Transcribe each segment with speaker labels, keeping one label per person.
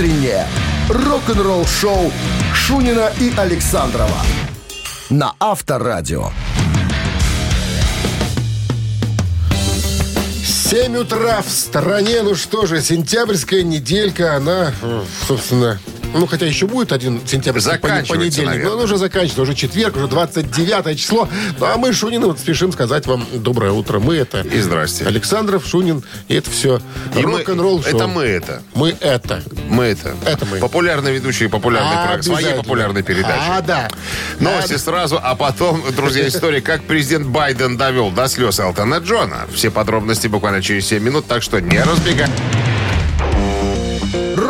Speaker 1: Утреннее рок-н-ролл-шоу Шунина и Александрова на Авторадио.
Speaker 2: 7 утра в стране. Ну что же, сентябрьская неделька, она, э, собственно, ну, хотя еще будет один
Speaker 3: Заканчивается,
Speaker 2: понедельник.
Speaker 3: наверное.
Speaker 2: Но он уже заканчивается, уже четверг, уже 29 число. Ну, а мы, Шунин, вот спешим сказать вам доброе утро. Мы это...
Speaker 3: И здрасте.
Speaker 2: Александров, Шунин, и это все
Speaker 3: И
Speaker 2: рок-н-ролл.
Speaker 3: Это мы это.
Speaker 2: Мы это.
Speaker 3: Мы это.
Speaker 2: Это мы.
Speaker 3: Популярные ведущие популярной
Speaker 2: А.
Speaker 3: Своей
Speaker 2: обязательно.
Speaker 3: популярной передачи.
Speaker 2: А, да.
Speaker 3: Новости сразу, а потом, друзья, история, как президент Байден довел до слез Элтона Джона. Все подробности буквально через 7 минут, так что не разбегай.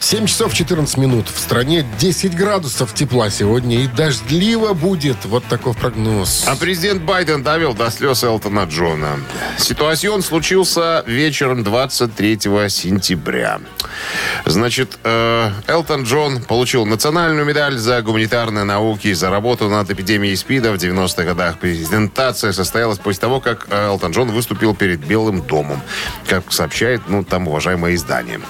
Speaker 2: 7 часов 14 минут. В стране 10 градусов тепла сегодня и дождливо будет. Вот такой прогноз.
Speaker 3: А президент Байден довел до слез Элтона Джона. Ситуацион случился вечером 23 сентября. Значит, э, Элтон Джон получил национальную медаль за гуманитарные науки и за работу над эпидемией СПИДа в 90-х годах. Презентация состоялась после того, как э, Элтон Джон выступил перед Белым домом. Как сообщает, ну, там уважаемое издание.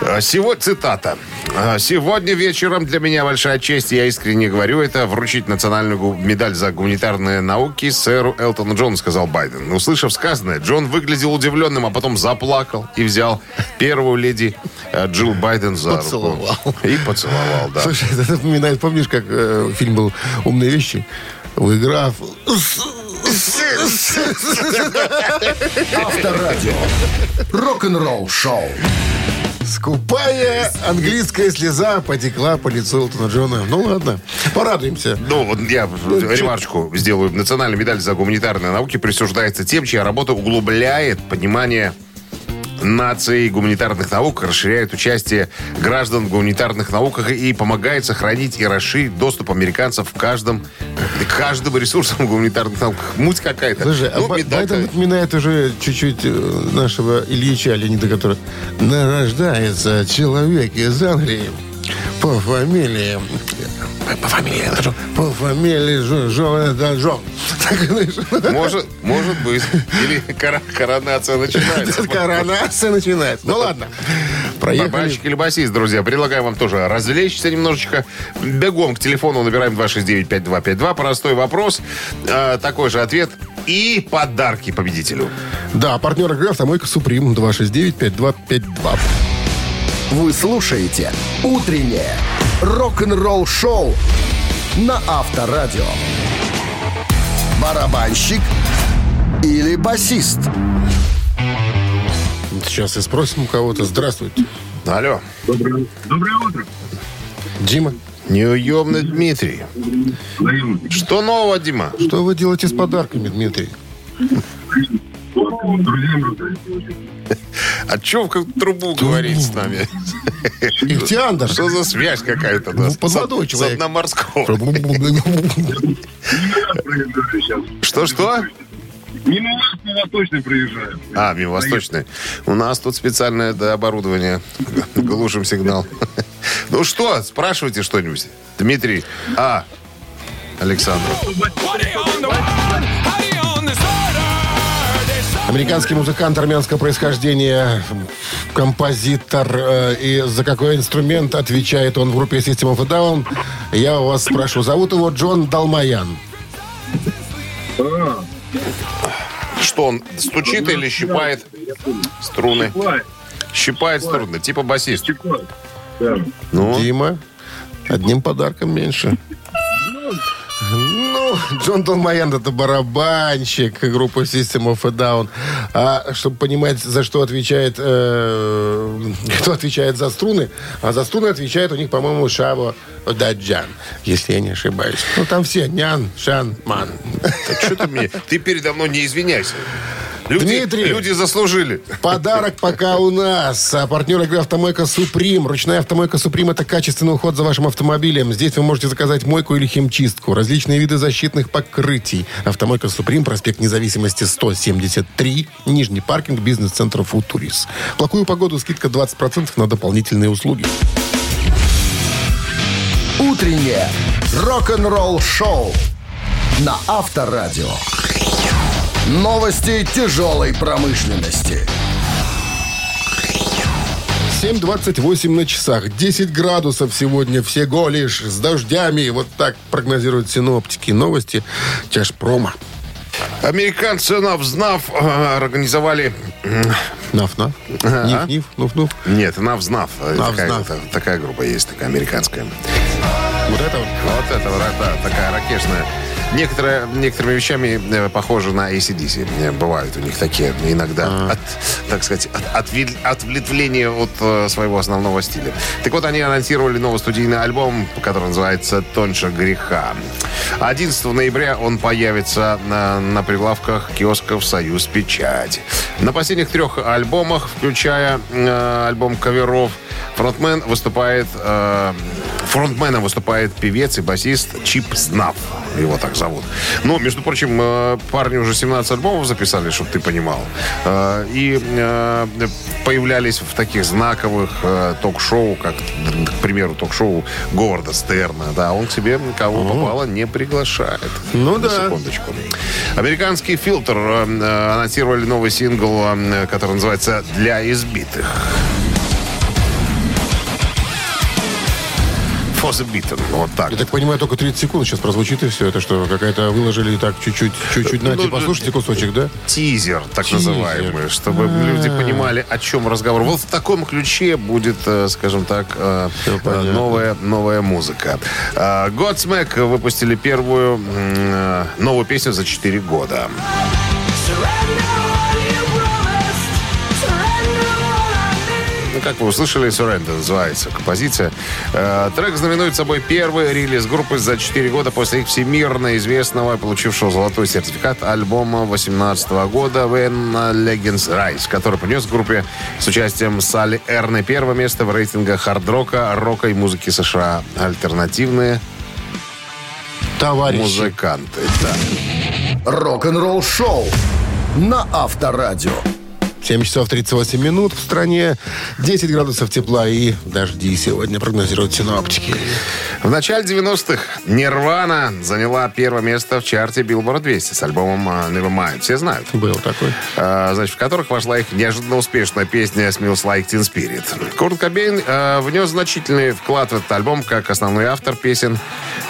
Speaker 3: Э, Сегодня, цитата. «Э, «Сегодня вечером для меня большая честь, я искренне говорю это, вручить национальную медаль за гуманитарные науки сэру Элтону Джону», сказал Байден. Услышав сказанное, Джон выглядел удивленным, а потом заплакал и взял первую леди э, Джилл Байден за
Speaker 2: Поцеловал.
Speaker 3: руку. И поцеловал, да.
Speaker 2: Слушай, это напоминает, помнишь, как э, фильм был «Умные вещи»? Выиграв...
Speaker 1: Авторадио. Рок-н-ролл-шоу.
Speaker 2: Скупая английская слеза потекла по лицу Элтона Джона. Ну ладно, порадуемся.
Speaker 3: Ну, вот я ремарочку сделаю. Национальная медаль за гуманитарные науки присуждается тем, чья работа углубляет понимание нации гуманитарных наук, расширяет участие граждан в гуманитарных науках и помогает сохранить и расширить доступ американцев в каждом, к каждым ресурсам гуманитарных наук. Муть какая-то.
Speaker 2: Слушай, а
Speaker 3: Ну,
Speaker 2: Ба-
Speaker 3: медаль-то-
Speaker 2: Байден уже чуть-чуть э, нашего Ильича Леонида, который нарождается человек из Англии по фамилии... По фамилии, по фамилии Жо- Жо- да, знаешь,
Speaker 3: Может, может быть. Или коронация начинается.
Speaker 2: Коронация начинается. Ну ладно, проехали.
Speaker 3: Барабанщик или басист, друзья. Предлагаю вам тоже развлечься немножечко. Бегом к телефону набираем 269-5252. Простой вопрос. Э, такой же ответ. И подарки победителю.
Speaker 2: Да, партнер игры «Автомойка Суприм» 269-5252.
Speaker 1: Вы слушаете «Утреннее рок-н-ролл-шоу» на Авторадио. Барабанщик или басист?
Speaker 2: Сейчас и спросим у кого-то. Здравствуйте.
Speaker 3: Алло.
Speaker 4: Доброе, доброе утро.
Speaker 2: Дима,
Speaker 3: Неуемный Дмитрий. Что нового, Дима?
Speaker 2: что вы делаете с подарками, Дмитрий?
Speaker 4: Друзьям.
Speaker 3: А чё как трубу говорите с нами?
Speaker 2: Ихтиандр.
Speaker 3: Что за связь какая-то? да?
Speaker 2: Ну, молодой
Speaker 3: С-
Speaker 2: человек.
Speaker 3: С
Speaker 4: сейчас.
Speaker 3: Что-что?
Speaker 4: Мимо Восточный проезжаю.
Speaker 3: А, мимо Восточной. У нас тут специальное да, оборудование. Глушим сигнал. Ну что, спрашивайте что-нибудь. Дмитрий. А. Александр.
Speaker 2: Американский музыкант армянского происхождения, композитор. э, и за какой инструмент отвечает он в группе System of a Down? Я у вас спрашиваю. Зовут его Джон Далмаян.
Speaker 3: Что он, стучит или щипает струны? Щипает струны, типа басист. Ну,
Speaker 2: Дима, одним подарком меньше. Ну, Джон Далмаян это барабанщик группы System of a Down. А чтобы понимать, за что отвечает, э, кто отвечает за струны, а за струны отвечает у них, по-моему, Шаво Даджан, если я не ошибаюсь. Ну, там все, Нян, Шан, Ман.
Speaker 3: что ты мне? Ты передо мной не извиняйся. Люди,
Speaker 2: Дмитрий.
Speaker 3: люди заслужили.
Speaker 2: Подарок пока у нас. А партнер игры «Автомойка Суприм». Ручная «Автомойка Суприм» — это качественный уход за вашим автомобилем. Здесь вы можете заказать мойку или химчистку. Различные виды защитных покрытий. «Автомойка Суприм», проспект Независимости, 173, Нижний паркинг, бизнес-центр «Футурис». Плохую погоду скидка 20% на дополнительные услуги.
Speaker 1: Утреннее рок-н-ролл-шоу на Авторадио. Новости тяжелой промышленности.
Speaker 2: 7.28 на часах. 10 градусов сегодня всего лишь с дождями. Вот так прогнозируют синоптики. Новости Тяжпрома.
Speaker 3: Американцы Навзнав э, организовали...
Speaker 2: Наф-наф.
Speaker 3: Ага.
Speaker 2: Ниф-ниф. Нуф-нуф.
Speaker 3: Нет, Навзнав. Такая,
Speaker 2: Навзнав.
Speaker 3: та- такая группа есть, такая американская.
Speaker 2: Вот это вот.
Speaker 3: Вот это вот, да, такая ракешная. Некоторые, некоторыми вещами э, похожи на ACDC. Э, Бывают у них такие иногда, от, так сказать, от, отве- ответвления от э, своего основного стиля. Так вот, они анонсировали новый студийный альбом, который называется «Тоньше греха». 11 ноября он появится на, на прилавках киосков «Союз Печать». На последних трех альбомах, включая э, альбом каверов, фронтмен выступает... э, фронтменом выступает певец и басист Чип Знав. Его так зовут. Ну, между прочим, э, парни уже 17 альбомов записали, чтобы ты понимал. Э, И э, появлялись в таких знаковых ток-шоу, как, к примеру, ток-шоу Говарда Стерна. Да, он к себе кого попало не приглашает.
Speaker 2: Ну
Speaker 3: На
Speaker 2: да.
Speaker 3: секундочку. Американский фильтр анонсировали новый сингл, который называется «Для избитых». For the beaten. Вот так.
Speaker 2: Я так понимаю, только 30 секунд сейчас прозвучит и все. Это что, какая-то выложили так чуть-чуть, чуть-чуть, нате,
Speaker 3: Ну,
Speaker 2: послушайте кусочек, да?
Speaker 3: тизер, так
Speaker 2: Тизер.
Speaker 3: называемый, чтобы люди понимали, о чем разговор. Вот в таком ключе будет, э, скажем так, э, э, новая, новая музыка. Godsmack выпустили первую новую песню за 4 года. Ну, как вы услышали, Surrender называется композиция. Э, трек знаменует собой первый релиз группы за 4 года после их всемирно известного, получившего золотой сертификат альбома 2018 года When Legends Rise, который принес группе с участием Салли Эрны первое место в рейтингах хард-рока, рока и музыки США. Альтернативные
Speaker 2: Товарищи.
Speaker 3: музыканты. Да.
Speaker 1: Рок-н-ролл шоу на Авторадио.
Speaker 2: 7 часов 38 минут в стране. 10 градусов тепла и дожди сегодня прогнозируют синоптики.
Speaker 3: В начале 90-х Нирвана заняла первое место в чарте Billboard 200 с альбомом э, Nevermind. Все знают.
Speaker 2: Был такой.
Speaker 3: Э, значит, в которых вошла их неожиданно успешная песня «Smells Like Teen Spirit». Курт Кобейн э, внес значительный вклад в этот альбом как основной автор песен.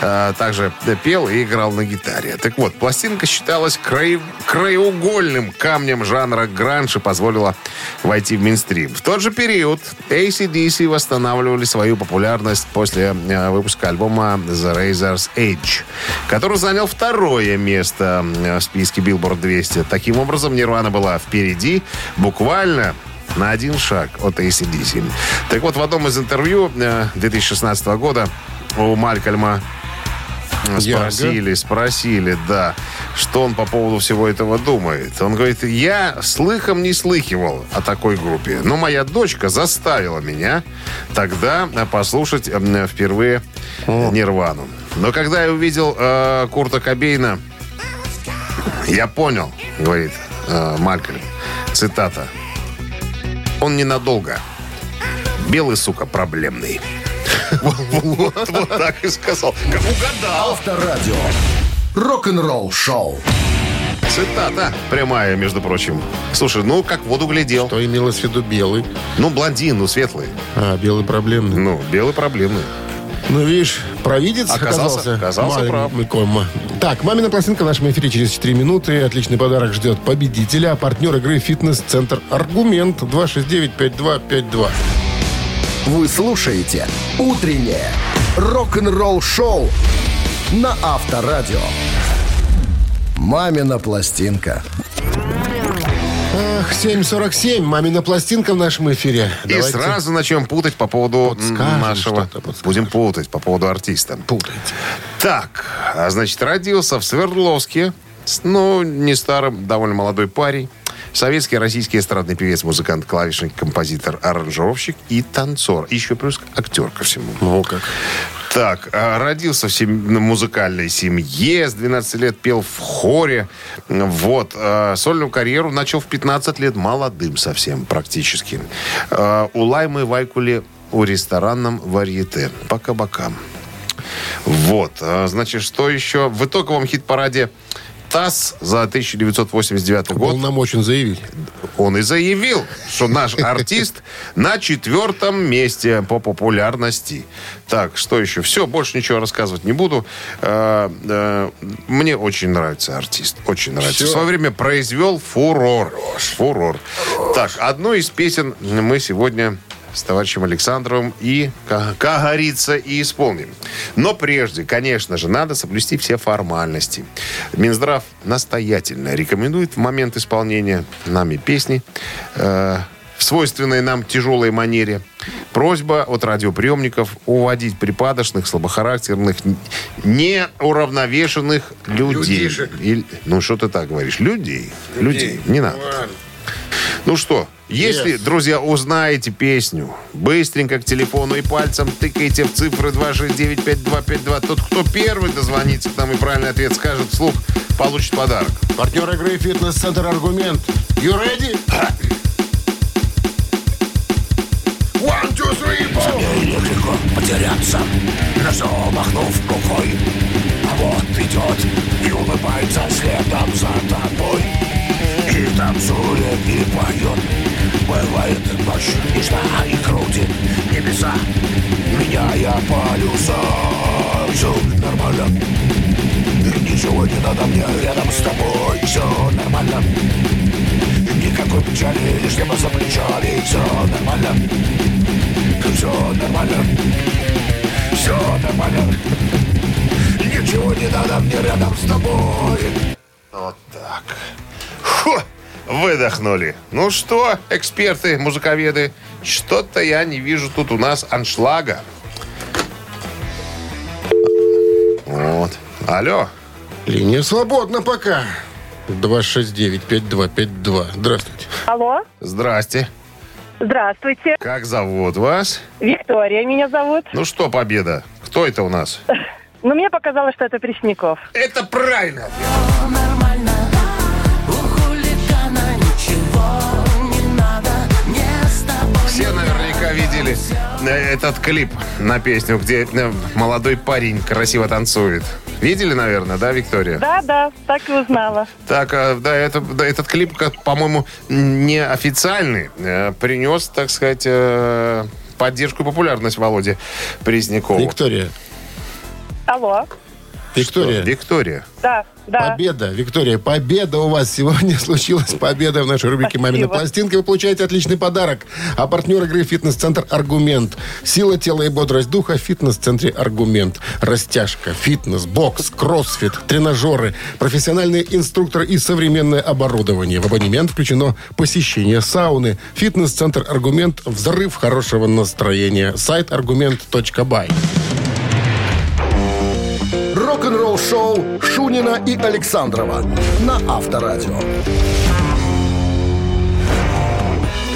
Speaker 3: Э, также пел и играл на гитаре. Так вот, пластинка считалась крае- краеугольным камнем жанра гранж и позволила войти в мейнстрим. В тот же период ACDC восстанавливали свою популярность после э, выпуска альбома The Razor's Edge, который занял второе место э, в списке Billboard 200. Таким образом, Нирвана была впереди буквально на один шаг от ACDC. Так вот, в одном из интервью э, 2016 года у Малькольма Спросили, спросили, да, что он по поводу всего этого думает. Он говорит, я слыхом не слыхивал о такой группе, но моя дочка заставила меня тогда э, послушать э, впервые Нирвану. Но когда я увидел э, Курта Кобейна, я понял, говорит э, Малькольм, цитата, он ненадолго. Белый, сука, проблемный. Вот так и сказал. Как угадал.
Speaker 1: Авторадио. Рок-н-ролл шоу.
Speaker 3: Цитата прямая, между прочим. Слушай, ну, как в воду глядел.
Speaker 2: То имелось в виду белый.
Speaker 3: Ну, блондин, ну, светлый.
Speaker 2: А, белый проблемный.
Speaker 3: Ну, белый проблемный.
Speaker 2: Ну, видишь, провидец
Speaker 3: Оказался-
Speaker 2: оказался.
Speaker 3: оказался
Speaker 2: Маленький
Speaker 3: прав.
Speaker 2: Кома. Так, «Мамина пластинка» в нашем эфире через 4 минуты. Отличный подарок ждет победителя. Партнер игры «Фитнес-центр Аргумент» 269-5252.
Speaker 1: Вы слушаете «Утреннее рок-н-ролл шоу» на Авторадио. «Мамина пластинка».
Speaker 2: Ах, 7.47. «Мамина пластинка» в нашем эфире.
Speaker 3: И
Speaker 2: Давайте
Speaker 3: сразу начнем путать по поводу
Speaker 2: Подскажем
Speaker 3: нашего... Будем путать по поводу артиста.
Speaker 2: путайте.
Speaker 3: Так, а, значит, родился в Свердловске. С- Ну, не старым, довольно молодой парень. Советский, российский эстрадный певец, музыкант, клавишник, композитор, аранжировщик и танцор. Еще плюс актер ко всему.
Speaker 2: Ну, как.
Speaker 3: Так, а, родился в сем- музыкальной семье, с 12 лет пел в хоре. Вот, а, сольную карьеру начал в 15 лет, молодым совсем практически. А, У Лаймы Вайкули у ресторанном варьете по кабакам. Вот. Значит, что еще? В итоговом хит-параде ТАСС за 1989 год
Speaker 2: Полномочен заявить.
Speaker 3: он и заявил, что наш артист на четвертом месте по популярности. Так, что еще? Все, больше ничего рассказывать не буду. Э, э, Мне очень нравится артист. Очень нравится. В свое время произвел фурор. Фурор. Так, одну из песен мы сегодня с товарищем Александровым и, как, как говорится, и исполним. Но прежде, конечно же, надо соблюсти все формальности. Минздрав настоятельно рекомендует в момент исполнения нами песни э, в свойственной нам тяжелой манере просьба от радиоприемников уводить припадочных, слабохарактерных, неуравновешенных людей. Или- ну, что ты так говоришь? Людей. Людей. Не надо. Ну что, если,
Speaker 2: Yes.
Speaker 3: друзья, узнаете песню, быстренько к телефону и пальцем тыкайте в цифры 269-5252. Тот, кто первый дозвонится к нам и правильный ответ скажет вслух, получит подарок.
Speaker 2: Партнер игры «Фитнес-центр Аргумент». You ready? One, two, three, four.
Speaker 5: легко потеряться, на махнув рукой. А вот идет и улыбается следом за тобой. И танцует, и поет. Бывает ночь нежна и крутит небеса, меняя полюса. Все нормально. И ничего не надо мне рядом с тобой. Все нормально. Никакой печали, лишь небо за плечами. Все нормально. Все нормально. Все нормально. Ничего не надо мне рядом с тобой.
Speaker 3: Вот так. Выдохнули. Ну что, эксперты, музыковеды, что-то я не вижу тут у нас аншлага. Вот. Алло.
Speaker 2: Линия свободна пока. 269-5252. Здравствуйте.
Speaker 6: Алло,
Speaker 3: Здрасте.
Speaker 6: здравствуйте.
Speaker 3: Как зовут вас?
Speaker 6: Виктория меня зовут.
Speaker 3: Ну что, победа? Кто это у нас?
Speaker 6: Но мне показалось, что это Пресняков.
Speaker 3: Это правильно. Все наверняка видели э, этот клип на песню, где э, молодой парень красиво танцует. Видели, наверное, да, Виктория?
Speaker 6: Да, да, так и узнала.
Speaker 3: Так, а, да, это, да, этот клип, как, по-моему, неофициальный, э, принес, так сказать, э, поддержку и популярность Володе Признякову.
Speaker 2: Виктория.
Speaker 6: Алло,
Speaker 2: Виктория.
Speaker 3: Виктория.
Speaker 6: да, да.
Speaker 2: Победа, Виктория, победа у вас сегодня случилась. Победа в нашей рубрике «Мамина пластинка». Вы получаете отличный подарок. А партнер игры «Фитнес-центр Аргумент». Сила тела и бодрость духа в «Фитнес-центре Аргумент». Растяжка, фитнес, бокс, кроссфит, тренажеры, профессиональные инструкторы и современное оборудование. В абонемент включено посещение сауны. «Фитнес-центр Аргумент» – взрыв хорошего настроения. Сайт аргумент.бай.
Speaker 1: Рок-н-ролл шоу Шунина и Александрова на Авторадио.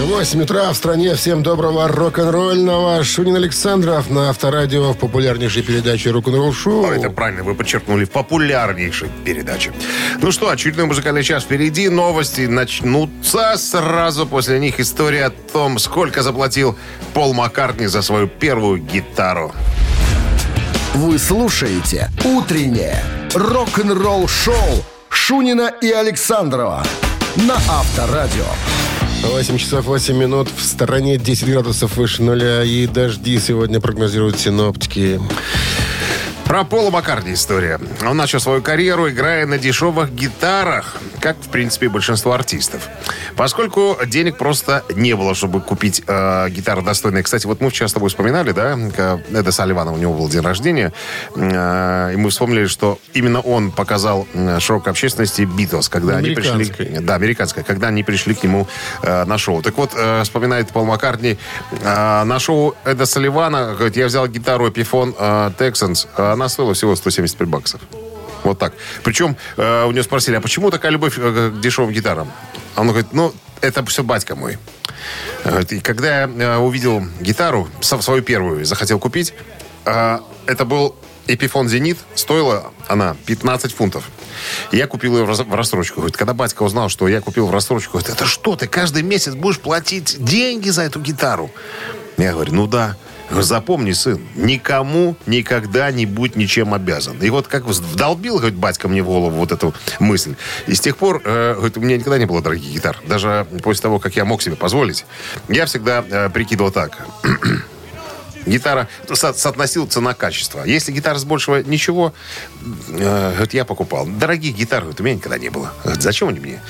Speaker 2: 8 утра в стране. Всем доброго рок-н-ролльного. Шунин Александров на Авторадио в популярнейшей передаче «Рок-н-ролл шоу».
Speaker 3: О, это правильно, вы подчеркнули, в популярнейшей передаче. Ну что, очередной музыкальный час впереди. Новости начнутся сразу после них. История о том, сколько заплатил Пол Маккартни за свою первую гитару.
Speaker 1: Вы слушаете «Утреннее рок-н-ролл-шоу» Шунина и Александрова на Авторадио.
Speaker 2: 8 часов 8 минут. В стороне 10 градусов выше нуля. И дожди сегодня прогнозируют синоптики.
Speaker 3: Про Пола Маккартни история. Он начал свою карьеру, играя на дешевых гитарах, как, в принципе, большинство артистов. Поскольку денег просто не было, чтобы купить э, гитары достойные. Кстати, вот мы вчера с тобой вспоминали, да, Эда Салливана, у него был день рождения, э, и мы вспомнили, что именно он показал широкой общественности Битлз, когда они пришли... Да, американская, когда они пришли к нему э, на шоу. Так вот, э, вспоминает Пол Маккартни, э, на шоу Эда Салливана, говорит, я взял гитару Epiphone э, Texans, э, она стоила всего 175 баксов. Вот так. Причем э, у него спросили, а почему такая любовь э, к дешевым гитарам? А Он говорит, ну, это все батька мой. Э, И когда я э, увидел гитару, свою первую, захотел купить, э, это был Epiphone Зенит, стоила она 15 фунтов. Я купил ее в рассрочку. Говорит, когда батька узнал, что я купил в рассрочку, говорит, это что, ты каждый месяц будешь платить деньги за эту гитару? Я говорю, ну да. Запомни, сын, никому никогда не будь ничем обязан. И вот как вдолбил, говорит, батька мне в голову вот эту мысль. И с тех пор, э, говорит, у меня никогда не было дорогих гитар. Даже после того, как я мог себе позволить, я всегда э, прикидывал так. Гитара со- соотносил цена-качество. Если гитара с большего ничего, э, говорит, я покупал. Дорогих гитар говорит, у меня никогда не было. Говорит, зачем они мне?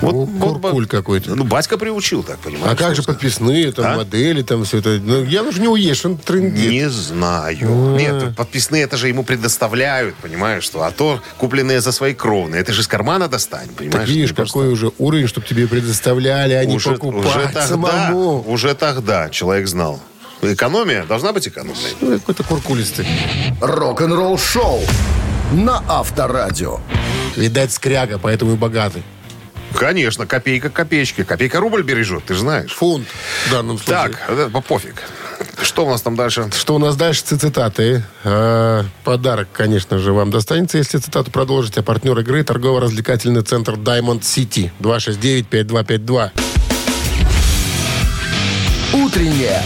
Speaker 3: Вот,
Speaker 2: Ну,
Speaker 3: вот
Speaker 2: куркуль какой-то.
Speaker 3: Ну, батька приучил так, понимаешь?
Speaker 2: А как же подписные, там,
Speaker 3: А?
Speaker 2: модели, там, все это? Ну, я же не уешен, трындец.
Speaker 3: Не знаю. Нет, подписные это же ему предоставляют, понимаешь, что. А то купленные за свои кровные. Это же из кармана достань, понимаешь?
Speaker 2: Так видишь,
Speaker 3: Не просто-
Speaker 2: какой уже уровень, чтобы тебе предоставляли, а не
Speaker 3: уже,
Speaker 2: покупать
Speaker 3: уже тогда,
Speaker 2: самому.
Speaker 3: уже тогда человек знал. Экономия должна быть экономной.
Speaker 2: Ну, какой-то куркулистый.
Speaker 1: Рок-н-ролл шоу на Авторадио.
Speaker 2: Видать, скряга, поэтому и богатый.
Speaker 3: Конечно, копейка к копеечке. Копейка рубль бережет, ты же знаешь.
Speaker 2: Фунт в данном случае.
Speaker 3: Так, это по- пофиг. Что у нас там дальше?
Speaker 2: Что у нас дальше цитаты? А, подарок, конечно же, вам достанется, если цитату продолжите. А партнер игры торгово-развлекательный центр Diamond City. 269-5252.
Speaker 1: Утреннее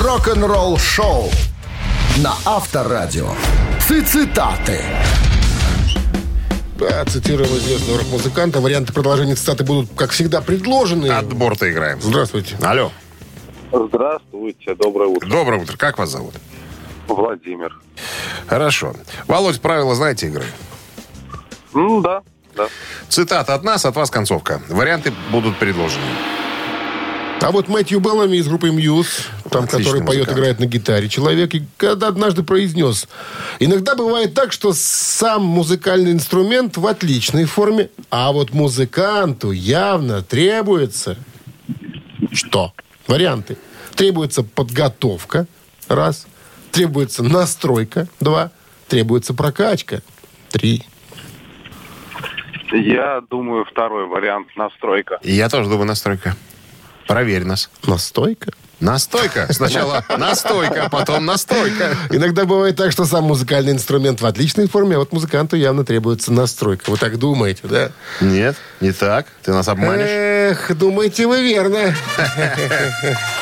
Speaker 1: рок-н-ролл шоу на Авторадио. Цитаты.
Speaker 2: Да, цитируем известного рок-музыканта. Варианты продолжения цитаты будут, как всегда, предложены.
Speaker 3: Отбор-то играем.
Speaker 2: Здравствуйте.
Speaker 3: Алло.
Speaker 4: Здравствуйте, доброе утро.
Speaker 3: Доброе утро. Как вас зовут?
Speaker 4: Владимир.
Speaker 3: Хорошо. Володь, правила знаете игры?
Speaker 4: Ну, да, да.
Speaker 3: Цитата от нас, от вас концовка. Варианты будут предложены.
Speaker 2: А вот Мэтью Беллами из группы Мьюз, там,
Speaker 3: Отличный
Speaker 2: который поет,
Speaker 3: музыкант.
Speaker 2: играет на гитаре, человек, и когда однажды произнес, иногда бывает так, что сам музыкальный инструмент в отличной форме, а вот музыканту явно требуется что? Варианты. Требуется подготовка, раз. Требуется настройка, два. Требуется прокачка, три.
Speaker 4: Я думаю, второй вариант настройка.
Speaker 3: Я тоже думаю, настройка. Проверь нас.
Speaker 2: Настойка?
Speaker 3: Настойка. Сначала настойка, а потом настройка.
Speaker 2: Иногда бывает так, что сам музыкальный инструмент в отличной форме, а вот музыканту явно требуется настройка. Вы так думаете, да?
Speaker 3: Нет, не так. Ты нас обманешь.
Speaker 2: Эх, думаете вы верно.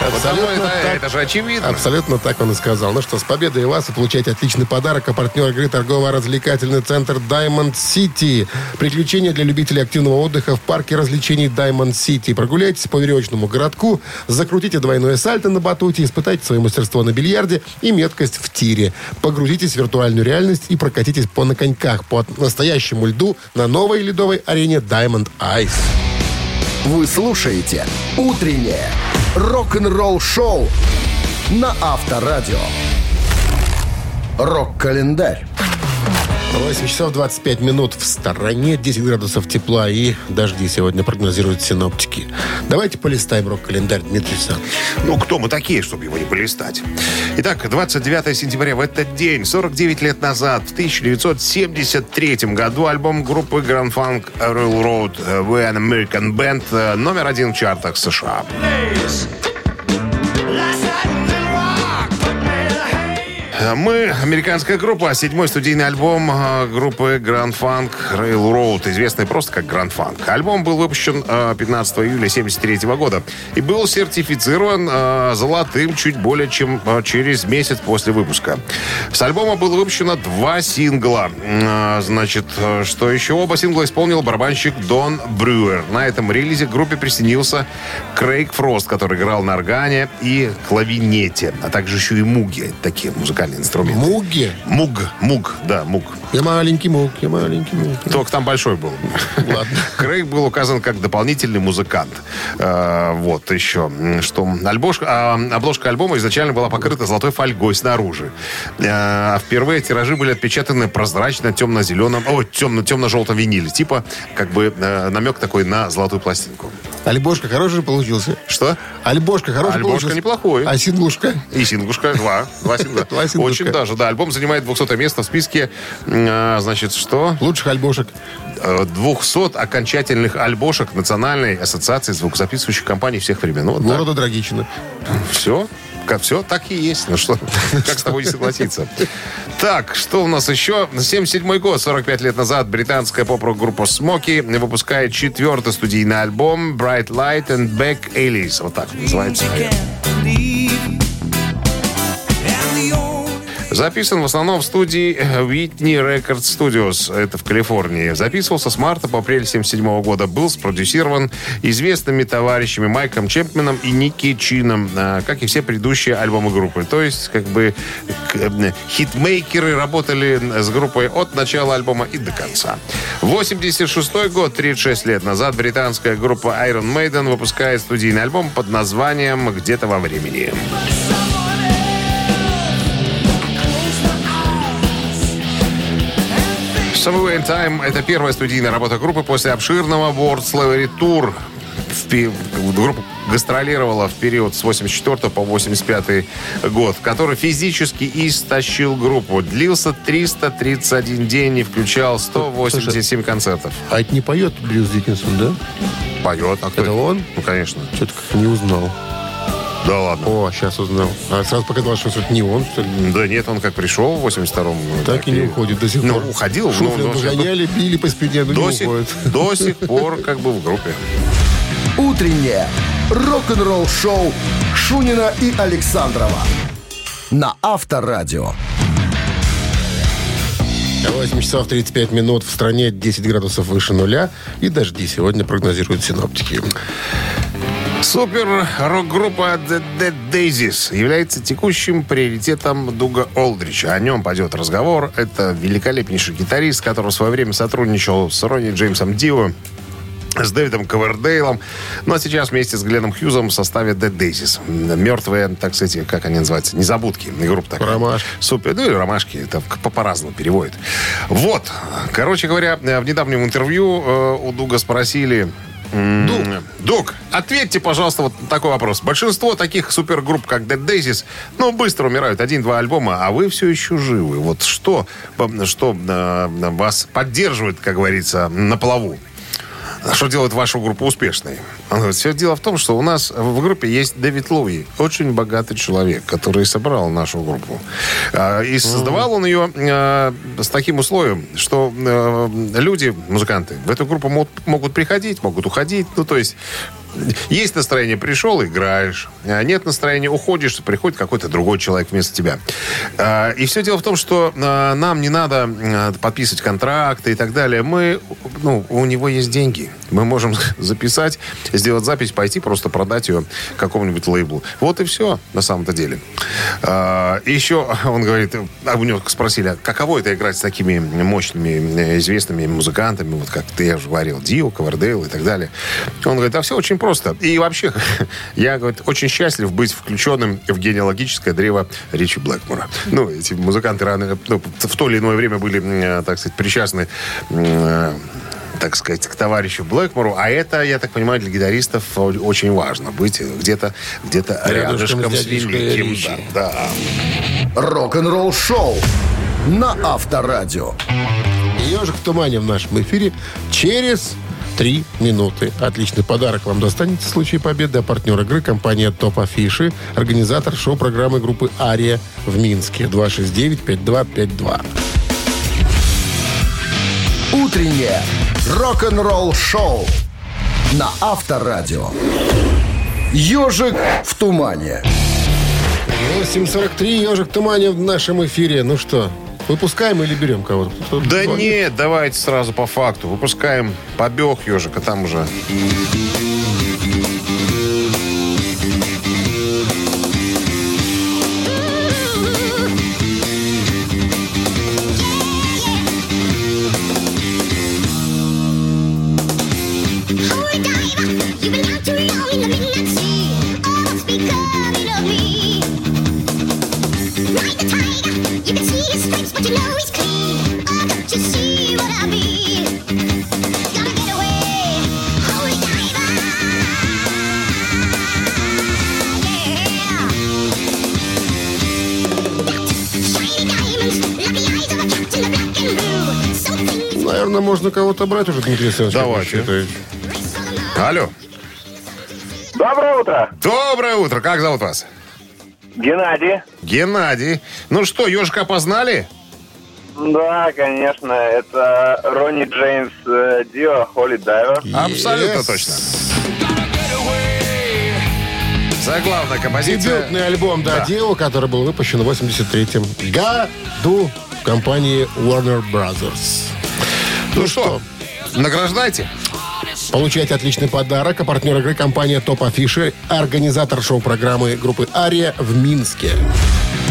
Speaker 3: Потому это, это же очевидно.
Speaker 2: Абсолютно так он и сказал. Ну что, с победой вас вы получаете отличный подарок. А партнер игры торгово-развлекательный центр Diamond City. Приключения для любителей активного отдыха в парке развлечений Diamond City. Прогуляйтесь по веревочному городку, закрутите двойное сальто на батуте, испытайте свое мастерство на бильярде и меткость в тире. Погрузитесь в виртуальную реальность и прокатитесь по на коньках по настоящему льду на новой ледовой арене Diamond Ice.
Speaker 1: Вы слушаете «Утреннее рок-н-ролл шоу» на Авторадио. Рок-календарь.
Speaker 2: 8 часов 25 минут в стороне, 10 градусов тепла и дожди сегодня прогнозируют синоптики. Давайте полистаем рок-календарь, Дмитрий Александрович.
Speaker 3: Ну, кто мы такие, чтобы его не полистать? Итак, 29 сентября в этот день, 49 лет назад, в 1973 году, альбом группы Grand Funk Railroad э, We an American Band э, номер один в чартах США. Э, Мы, американская группа, седьмой студийный альбом э, группы Grand Funk Railroad, известный просто как Grand Funk. Альбом был выпущен э, 15 июля 1973 года и был сертифицирован э, золотым чуть более чем через месяц после выпуска. С альбома было выпущено два сингла. Значит, что еще? Оба сингла исполнил барабанщик Дон Брюер. На этом релизе группе присоединился Крейг Фрост, который играл на органе и клавинете, а также еще и муги, такие музыкальные инструменты.
Speaker 2: Муги.
Speaker 3: Муг, муг, да, муг.
Speaker 2: Я маленький муг, я маленький муг.
Speaker 3: Только там большой был.
Speaker 2: Ладно.
Speaker 3: Крейг был указан как дополнительный музыкант. Э, вот еще, что а, обложка альбома изначально была покрыта золотой фольгой снаружи. Э, А впервые тиражи были отпечатаны прозрачно темно-зеленом, о, темно, темно-желтом виниле. Типа, как бы э, намек такой на золотую пластинку.
Speaker 2: Альбошка хороший получился.
Speaker 3: Что?
Speaker 2: Альбошка хороший
Speaker 3: Альбошка
Speaker 2: получился.
Speaker 3: неплохой.
Speaker 2: А синглушка?
Speaker 3: И синглушка, два. Два сингла. Очень даже, да. Альбом занимает 200 место в списке, э, значит, что?
Speaker 2: Лучших альбошек.
Speaker 3: Э, 200 окончательных альбошек Национальной ассоциации звукозаписывающих компаний всех времен. Ну, вот так.
Speaker 2: Города Драгичина.
Speaker 3: Все. Как все, так и есть. Ну что, как с тобой не согласиться? Так, что у нас еще? 77 год, 45 лет назад, британская поп-рок-группа Смоки выпускает четвертый студийный альбом Bright Light and Back Alice. Вот так называется. Записан в основном в студии Whitney Records Studios. Это в Калифорнии. Записывался с марта по апрель 77 года. Был спродюсирован известными товарищами Майком Чемпменом и Ники Чином, а, как и все предыдущие альбомы группы. То есть, как бы, э, хитмейкеры работали с группой от начала альбома и до конца. 86 год, 36 лет назад, британская группа Iron Maiden выпускает студийный альбом под названием «Где-то во времени». Somewhere in Time – это первая студийная работа группы после обширного World Slavery Tour. В Группа гастролировала в период с 84 по 85 год, который физически истощил группу. Длился 331 день и включал 187 концертов.
Speaker 2: А это не поет Брюс Диккенсон, да?
Speaker 3: Поет. А кто
Speaker 2: Это он?
Speaker 3: Ну, конечно.
Speaker 2: Что-то как не узнал.
Speaker 3: Да ладно.
Speaker 2: О, сейчас узнал. А сразу показалось, что это не он, что ли.
Speaker 3: Да нет, он как пришел в 82-м.
Speaker 2: Так и не уходит до сих
Speaker 3: Ну,
Speaker 2: пор.
Speaker 3: уходил. но-
Speaker 2: Шуфлин
Speaker 3: но-
Speaker 2: выгоняли, били по спине, но
Speaker 3: до,
Speaker 2: не
Speaker 3: сих,
Speaker 2: уходит.
Speaker 3: до сих пор как бы в группе.
Speaker 1: Утреннее рок-н-ролл-шоу Шунина и Александрова на Авторадио.
Speaker 2: 8 часов 35 минут. В стране 10 градусов выше нуля. И дожди сегодня прогнозируют синоптики.
Speaker 3: Супер-рок-группа The Dead Daisies является текущим приоритетом Дуга Олдрича. О нем пойдет разговор. Это великолепнейший гитарист, который в свое время сотрудничал с Ронни Джеймсом Дио, с Дэвидом Ковердейлом. Ну, а сейчас вместе с Гленном Хьюзом в составе Dead Daisies. Мертвые, так сказать, как они называются, незабудки. Группа такая.
Speaker 2: Ромашки.
Speaker 3: Супер. Ну и ромашки. Это по- по-разному переводят. Вот. Короче говоря, в недавнем интервью э, у Дуга спросили... Дуг. Дуг, ответьте, пожалуйста, вот такой вопрос. Большинство таких супергрупп, как Dead Daisies, ну, быстро умирают. Один-два альбома, а вы все еще живы. Вот что, что э, вас поддерживает, как говорится, на плаву? Что делает вашу группу успешной? Он говорит, все дело в том, что у нас в группе есть Дэвид Луи, очень богатый человек, который собрал нашу группу. А, И создавал он ее а, с таким условием, что э, люди, музыканты, в эту группу могут, приходить, могут уходить. Ну, то есть есть настроение, пришел, играешь. А Нет настроения, уходишь, приходит какой-то другой человек вместо тебя. А, И все дело в том, что а, нам не надо а, подписывать контракты и так далее. Мы, ну, у него есть деньги. Мы можем записать, сделать запись, пойти просто продать ее какому-нибудь лейблу. Вот и все на самом-то деле. А, еще он говорит, а у него спросили, а каково это играть с такими мощными, э, известными музыкантами, вот как ты, я уже говорил, Дио, Ковердейл и так далее. Он говорит, а все очень просто. И вообще, я, говорит, очень счастлив быть включенным в генеалогическое древо Ричи Блэкмора. Ну, эти музыканты рано, ну, в то или иное время были, м, так сказать, причастны м, так сказать, к товарищу Блэкмору. А это, я так понимаю, для гитаристов очень важно. Быть где-то где
Speaker 2: Рядышком с
Speaker 3: с великим. Да, да.
Speaker 1: Рок-н-ролл-шоу на Авторадио.
Speaker 2: Ежик в тумане в нашем эфире через три минуты. Отличный подарок вам достанется в случае победы. А партнер игры компания Топ Афиши, организатор шоу-программы группы Ария в Минске. 269-5252.
Speaker 1: Утреннее рок-н-ролл-шоу на Авторадио. Ежик в тумане.
Speaker 2: 8.43, ежик в тумане в нашем эфире. Ну что, выпускаем или берем кого-то?
Speaker 3: Да нет, давайте сразу по факту. Выпускаем побег ежика, там уже.
Speaker 2: Наверное, можно кого-то брать уже, Дмитрий Александрович.
Speaker 3: Давайте. Алло.
Speaker 4: Доброе утро,
Speaker 3: Доброе утро. Как зовут вас?
Speaker 4: Геннадий.
Speaker 3: Геннадий. Ну что, ежика опознали?
Speaker 4: Да, конечно, это Ронни Джеймс э, Дио, Холли Дайвер.
Speaker 3: Абсолютно точно. Заглавная композиция.
Speaker 2: Дебютный альбом
Speaker 3: Да.
Speaker 2: «Да, Дио», который был выпущен в 83-м году в компании Warner Brothers.
Speaker 3: Ну что, награждайте.
Speaker 2: Получайте отличный подарок. А партнер игры компания Топ Афиши, организатор шоу-программы группы «Ария» в Минске.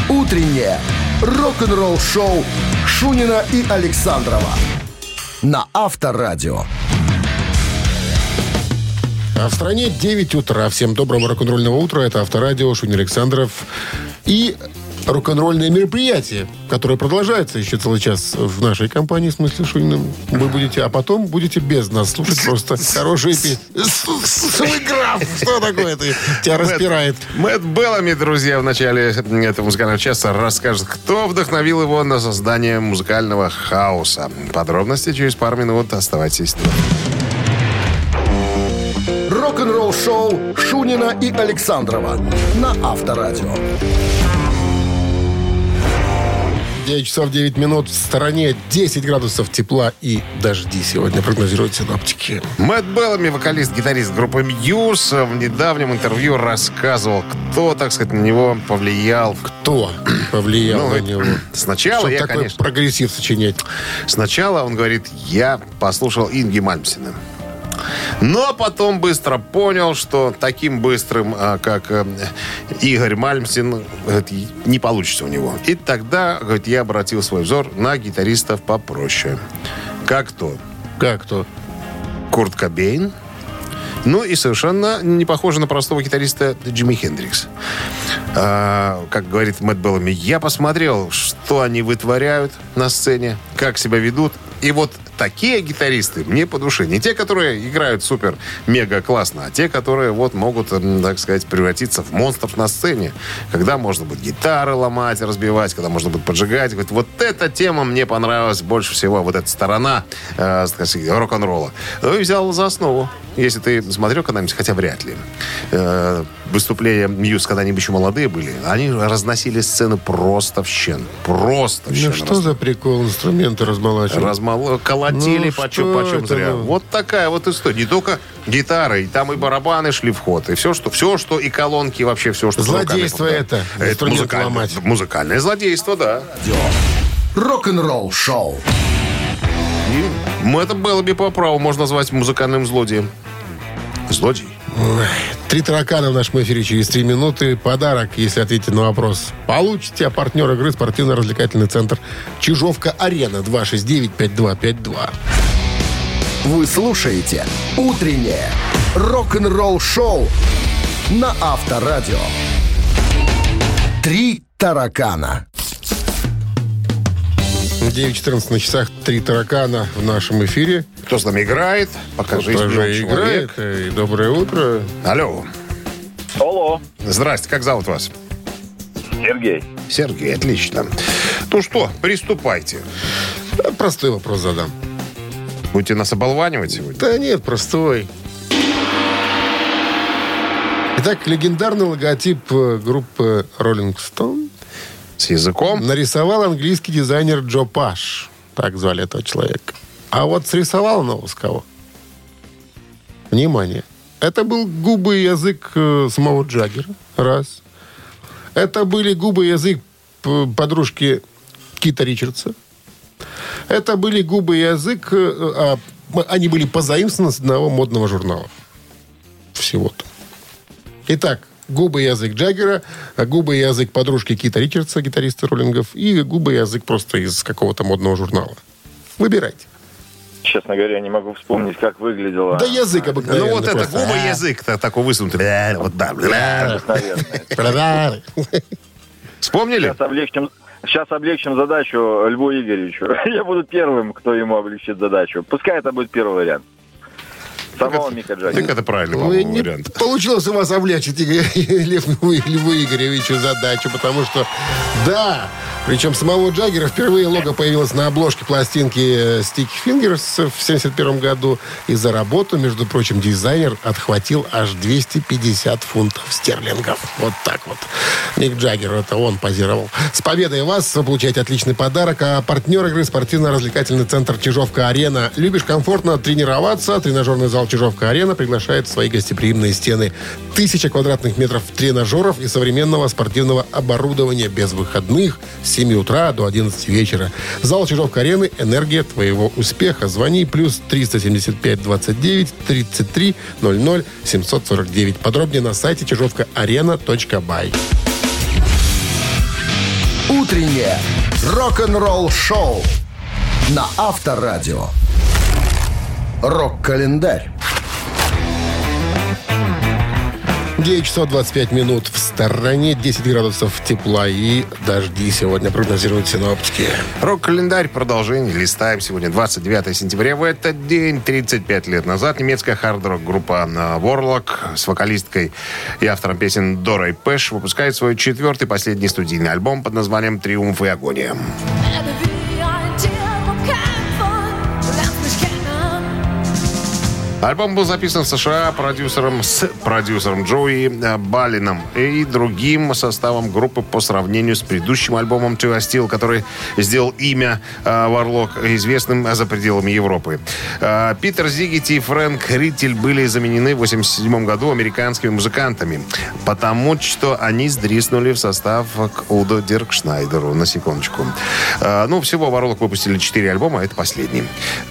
Speaker 1: Утреннее рок-н-ролл-шоу Шунина и Александрова на Авторадио.
Speaker 2: А в стране 9 утра. Всем доброго рок-н-ролльного утра. Это Авторадио, Шунин Александров. И рок-н-ролльное мероприятие, которое продолжается еще целый час в нашей компании, в смысле Шуниным. Вы будете, а потом будете без нас слушать просто хорошие песни. Свыграв! Что такое ты? Тебя распирает.
Speaker 3: Мэтт Беллами, друзья, в начале этого музыкального часа расскажет, кто вдохновил его на создание музыкального хаоса. Подробности через пару минут. Оставайтесь тут.
Speaker 1: Рок-н-ролл-шоу Шунина и Александрова на Авторадио.
Speaker 2: 9 часов 9 минут. В стороне 10 градусов тепла и дожди сегодня прогнозируют синоптики.
Speaker 3: Мэтт Беллами, вокалист, гитарист группы Muse, в недавнем интервью рассказывал, кто, так сказать, на него повлиял.
Speaker 2: Кто повлиял
Speaker 3: Ну,
Speaker 2: на
Speaker 3: э,
Speaker 2: него?
Speaker 3: Сначала
Speaker 2: Чтоб
Speaker 3: я,
Speaker 2: такой
Speaker 3: конечно...
Speaker 2: прогрессив сочинять.
Speaker 3: Сначала он говорит, я послушал Ингви Мальмстина. Но потом быстро понял, что таким быстрым, а, как э, Игорь Мальмсин, не получится у него. И тогда, говорит, я обратил свой взор на гитаристов попроще. Как то?
Speaker 2: Как то?
Speaker 3: Курт Кобейн. Ну и совершенно не похоже на простого гитариста Джимми Хендрикс. А, как говорит Мэтт Беллами, я посмотрел, что они вытворяют на сцене, как себя ведут. И вот такие гитаристы мне по душе. Не те, которые играют супер-мега классно, а те, которые вот могут, так сказать, превратиться в монстров на сцене. Когда можно будет гитары ломать, разбивать, когда можно будет поджигать. Говорит, вот эта тема мне понравилась больше всего. Вот эта сторона э, рок-н-ролла. Ну и взял за основу. Если ты смотрел когда-нибудь, хотя вряд ли, э, выступления Мьюз, когда они еще молодые были, они разносили сцены просто в щен. Просто в щен.
Speaker 2: Ну что за прикол инструменты размолачивать?
Speaker 3: Размол... Колотили
Speaker 2: Ну,
Speaker 3: почем, почем
Speaker 2: это,
Speaker 3: зря.
Speaker 2: ну?
Speaker 3: Вот такая вот история. Не только гитары, и там и барабаны шли в ход, и все, что, все, что и колонки, вообще все, что...
Speaker 2: Злодейство это,
Speaker 3: Это музыкальное,
Speaker 2: ломать.
Speaker 3: музыкальное злодейство, да.
Speaker 1: Рок-н-ролл-шоу.
Speaker 3: И это было бы по праву, можно назвать музыкальным злодеем. Злодей.
Speaker 2: Ой, Три таракана в нашем эфире через три минуты. Подарок, если ответите на вопрос. Получите, а партнер игры спортивно-развлекательный центр Чижовка-Арена 269-5252.
Speaker 1: Вы слушаете «Утреннее рок-н-ролл-шоу» на Авторадио. «Три таракана».
Speaker 2: 9.14 на часах три таракана в нашем эфире.
Speaker 3: Кто с нами играет? Покажи
Speaker 2: Тоже играет. И доброе утро.
Speaker 3: Алло.
Speaker 4: Алло,
Speaker 3: Здрасте, как зовут вас?
Speaker 4: Сергей.
Speaker 3: Сергей, отлично. Ну что, приступайте.
Speaker 2: Да, Простой вопрос задам.
Speaker 3: Будете нас оболванивать сегодня?
Speaker 2: Да нет, простой. Итак, легендарный логотип э, группы Rolling Stone
Speaker 3: С языком?
Speaker 2: нарисовал английский дизайнер Джо Паш. Так звали этого человека. А вот срисовал он его с кого? Внимание. Это был губы и язык э, самого Джаггера. Раз. Это были губы и язык п- подружки Кита Ричардса. Это были губы и язык... э, а, они были позаимствованы с одного модного журнала. Всего-то. Итак, губы и язык Джаггера, а губы и язык подружки Кита Ричардса, гитариста роллингов, и губы и язык просто из какого-то модного журнала. Выбирайте.
Speaker 4: Честно говоря, не могу вспомнить, как выглядело.
Speaker 2: Да язык обыкновенный.
Speaker 3: Ну вот это
Speaker 2: просто.
Speaker 3: губы язык -то такой высунутый. Бля, Вот да. Вспомнили?
Speaker 4: Сейчас облегчим, сейчас облегчим задачу Льву Игоревичу. Я буду первым, кто ему облегчит задачу. Пускай это будет первый вариант. Самого Мика
Speaker 3: Так
Speaker 4: Джаггера.
Speaker 3: это правильный,
Speaker 2: Вы
Speaker 3: по-моему,
Speaker 2: не
Speaker 3: вариант.
Speaker 2: получилось у вас облегчить Игорь- Лев- Льву Игоревичу задачу, потому что, да, Причем самого Джаггера впервые лого появилось на обложке пластинки э, Sticky Fingers в 71 году. И за работу, между прочим, дизайнер отхватил аж 250 фунтов стерлингов. Вот так вот. Ник Джаггер, это он позировал. С победой вас! Вы получаете отличный подарок. А партнер игры спортивно-развлекательный центр Чижовка-Арена. Любишь комфортно тренироваться? Тренажерный зал Чижовка-Арена приглашает в свои гостеприимные стены. Тысяча квадратных метров тренажеров и современного спортивного оборудования без выходных с 7 утра до 11 вечера. Зал Чижовка-Арены – энергия твоего успеха. Звони плюс 375 29 33 00 749. Подробнее на сайте чижовкаарена.бай.
Speaker 1: Утреннее рок-н-ролл-шоу на Авторадио. Рок-календарь.
Speaker 2: 9 часов 25 минут в стороне, 10 градусов тепла и дожди сегодня прогнозируют синоптики.
Speaker 3: Рок-календарь, продолжение, листаем. Сегодня 29 сентября. В этот день, 35 лет назад, немецкая хард-рок группа Warlock с вокалисткой и автором песен Дорой Пэш выпускает свой четвертый последний студийный альбом под названием «Триумф и агония». Альбом был записан в США продюсером с продюсером Джои э, Балином и другим составом группы по сравнению с предыдущим альбомом To Steel, который сделал имя э, Варлок известным за пределами Европы. Э, Питер Зигити и Фрэнк Риттель были заменены в 1987 году американскими музыкантами, потому что они сдриснули в состав к Удо Диркшнайдеру, на секундочку. Ну, всего Варлок выпустили 4 альбома, а это последний.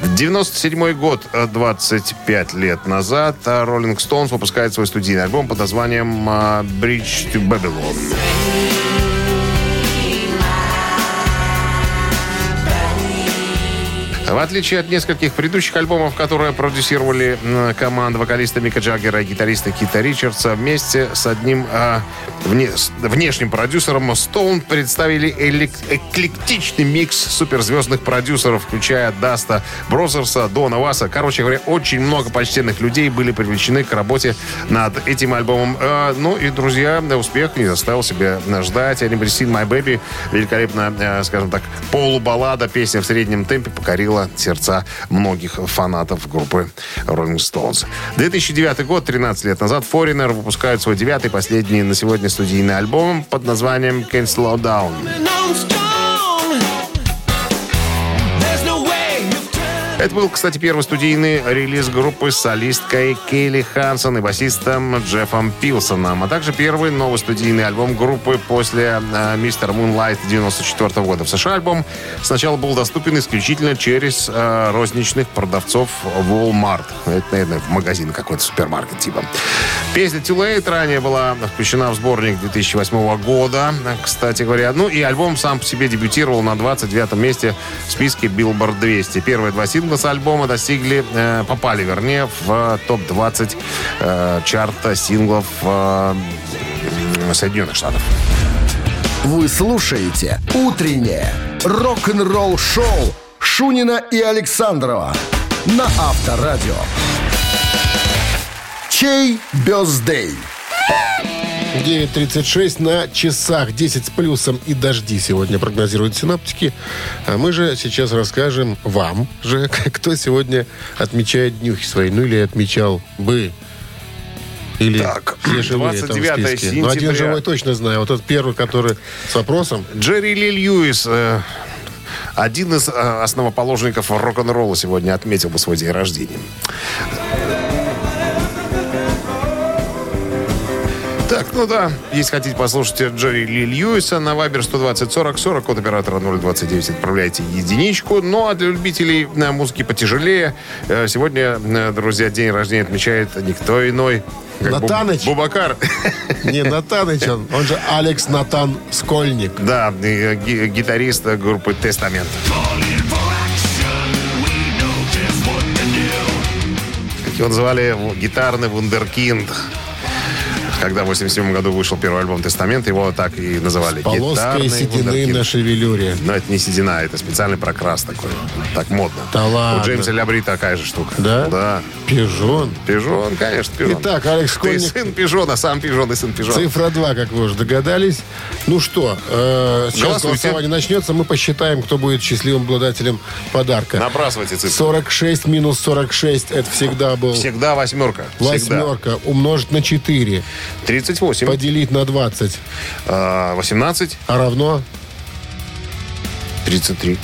Speaker 3: 97 год, 25 пять лет назад а Rolling Stones выпускает свой студийный альбом под названием а, «Bridge to Babylon». В отличие от нескольких предыдущих альбомов, которые продюсировали команда вокалиста Мика Джаггера и гитариста Кита Ричардса, вместе с одним а, вне- внешним продюсером Стоунз представили элек- эклектичный микс суперзвездных продюсеров, включая Dust Brothers'а, Дона Васа. Короче говоря, очень много почтенных людей были привлечены к работе над этим альбомом. Э, ну и, друзья, успех не заставил себя ждать. Anybody Seen My Baby великолепно, э, скажем так, полубаллада, песня в среднем темпе покорила сердца многих фанатов группы Rolling Stones. 2009 год, 13 лет назад, Foreigner выпускают свой девятый, последний на сегодня студийный альбом под названием Can't Slow Down. Это был, кстати, первый студийный релиз группы с солисткой Кейли Хансон и басистом Джеффом Пилсоном, а также первый новый студийный альбом группы после э, «Мистер Мунлайт» 94 года. В США альбом сначала был доступен исключительно через э, розничных продавцов Walmart. Это, наверное, в магазин какой-то, супермаркет типа. Песня «Too Late» ранее была включена в сборник 2008 года, кстати говоря. Ну и альбом сам по себе дебютировал на 29 месте в списке Billboard 200. Первые два сингла с альбома достигли, э, попали, вернее, в топ-20 э, чарта синглов э, Соединенных Штатов.
Speaker 1: Вы слушаете «Утреннее рок-н-ролл-шоу» Шунина и Александрова на Авторадио. Чей бездей?
Speaker 2: 9.36 на часах. 10 с плюсом и дожди сегодня прогнозируют синоптики. А мы же сейчас расскажем вам же, кто сегодня отмечает днюхи свои. Ну или отмечал бы. Или
Speaker 3: Так,
Speaker 2: все живые там в
Speaker 3: 29
Speaker 2: списке. Ну, один
Speaker 3: сентября.
Speaker 2: живой точно знаю. Вот этот первый, который с вопросом.
Speaker 3: Джерри Ли Льюис, э, один из э, основоположников рок-н-ролла сегодня отметил бы свой день рождения. Ну да, если хотите послушать Джерри Ли Льюиса на Вайбер 120 40 40, код оператора 029, отправляйте единичку. Ну а для любителей э, музыки потяжелее, э, сегодня, э, друзья, день рождения отмечает никто иной. как
Speaker 2: Натаныч.
Speaker 3: Бубакар.
Speaker 2: Не Натаныч он, он же Алекс Натан Скольник.
Speaker 3: Да, гитарист группы «Тестамент». Его называли, гитарный вундеркинд. Когда в 87 году вышел первый альбом «Тестамент», его так и называли.
Speaker 2: Полоской
Speaker 3: «Гитарный
Speaker 2: седины
Speaker 3: вундеркинд».
Speaker 2: на шевелюре.
Speaker 3: Но это не седина, это специальный прокрас такой. Так модно.
Speaker 2: Да ладно.
Speaker 3: У Джеймса Лябри такая же штука.
Speaker 2: Да?
Speaker 3: Да.
Speaker 2: Пижон.
Speaker 3: Пижон, конечно, пижон.
Speaker 2: Итак, Алекс
Speaker 3: Ты
Speaker 2: Школьник.
Speaker 3: сын пижона, сам пижон и сын пижона.
Speaker 2: Цифра 2, как вы уже догадались. Ну что, э, сейчас
Speaker 3: Голосуйте.
Speaker 2: голосование начнется. Мы посчитаем, кто будет счастливым обладателем подарка.
Speaker 3: Набрасывайте цифры.
Speaker 2: 46 минус 46 это всегда был
Speaker 3: Всегда восьмерка. Всегда.
Speaker 2: восьмерка. Умножить на 4.
Speaker 3: 38.
Speaker 2: Поделить на 20.
Speaker 3: а, 18.
Speaker 2: А равно?
Speaker 3: 33.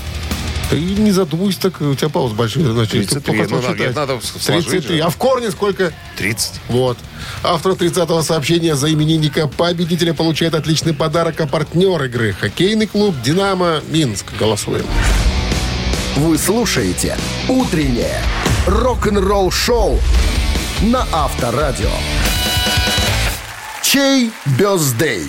Speaker 2: Ты не задумывайся так, у тебя пауз большой. Значит,
Speaker 3: 33.
Speaker 2: плохо
Speaker 3: Ну, надо-
Speaker 2: посчитать.
Speaker 3: надо сложить
Speaker 2: 33.
Speaker 3: же.
Speaker 2: А в корне сколько?
Speaker 3: 30.
Speaker 2: Вот. Автор 30-го сообщения за именинника победителя получает отличный подарок, а партнер игры хоккейный клуб «Динамо» Минск. Голосуем.
Speaker 1: Вы слушаете «Утреннее рок-н-ролл-шоу» на Авторадио. Чей бездей?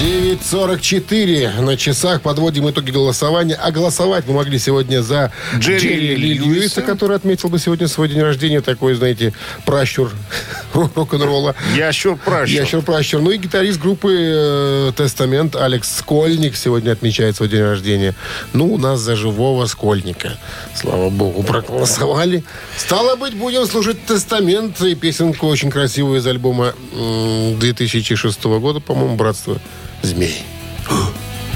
Speaker 2: 9.44 на часах. Подводим итоги голосования. А голосовать мы могли сегодня за
Speaker 3: Джерри
Speaker 2: Джерри Ли
Speaker 3: Льюиса.
Speaker 2: Льюиса, который отметил бы сегодня свой день рождения. Такой, знаете, пращур рок-н-ролла.
Speaker 3: Ящур пращур.
Speaker 2: Ящер пращур. Ну и гитарист группы э, Тестамент Алекс Скольник сегодня отмечает свой день рождения. Ну, у нас за живого Скольника. Слава богу, проголосовали. Стало быть, будем служить Тестамент и песенку очень красивую из альбома м, 2006 года, по-моему, «Братство змей».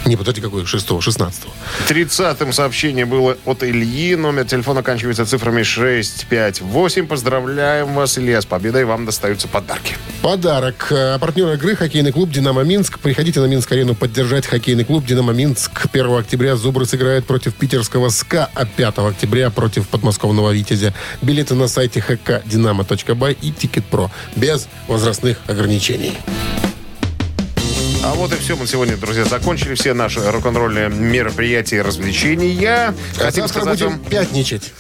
Speaker 2: Не, подожди, какой? 6-го, 16-го.
Speaker 3: 30-м сообщение было от Ильи. Номер телефона оканчивается цифрами 658. Поздравляем вас, Илья, с победой. Вам достаются подарки.
Speaker 2: Подарок. А партнер игры хоккейный клуб «Динамо Минск». Приходите на Минск-арену поддержать хоккейный клуб «Динамо Минск». 1 октября «Зубры» сыграют против питерского «СКА», а 5 октября против подмосковного «Витязя». Билеты на сайте hkdinamo.by и «Тикет.Про». Без возрастных ограничений.
Speaker 3: Вот и все. Мы сегодня, друзья, закончили все наши рок-н-ролльные мероприятия и развлечения.
Speaker 2: А
Speaker 3: Хотим
Speaker 2: завтра
Speaker 3: сказать
Speaker 2: будем
Speaker 3: вам...
Speaker 2: пятничать.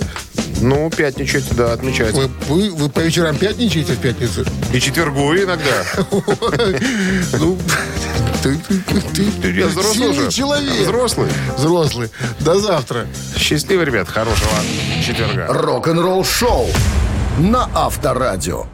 Speaker 3: Ну, пятничать, да, отмечается.
Speaker 2: Вы, вы, вы по вечерам пятничаете в пятницу?
Speaker 3: И четвергу иногда.
Speaker 2: Ну, ты, ты, ты,
Speaker 3: Я взрослый уже.
Speaker 2: человек.
Speaker 3: Взрослый.
Speaker 2: Взрослый. До завтра.
Speaker 3: Счастливо, ребят. Хорошего четверга.
Speaker 1: Рок-н-ролл-шоу на Авторадио.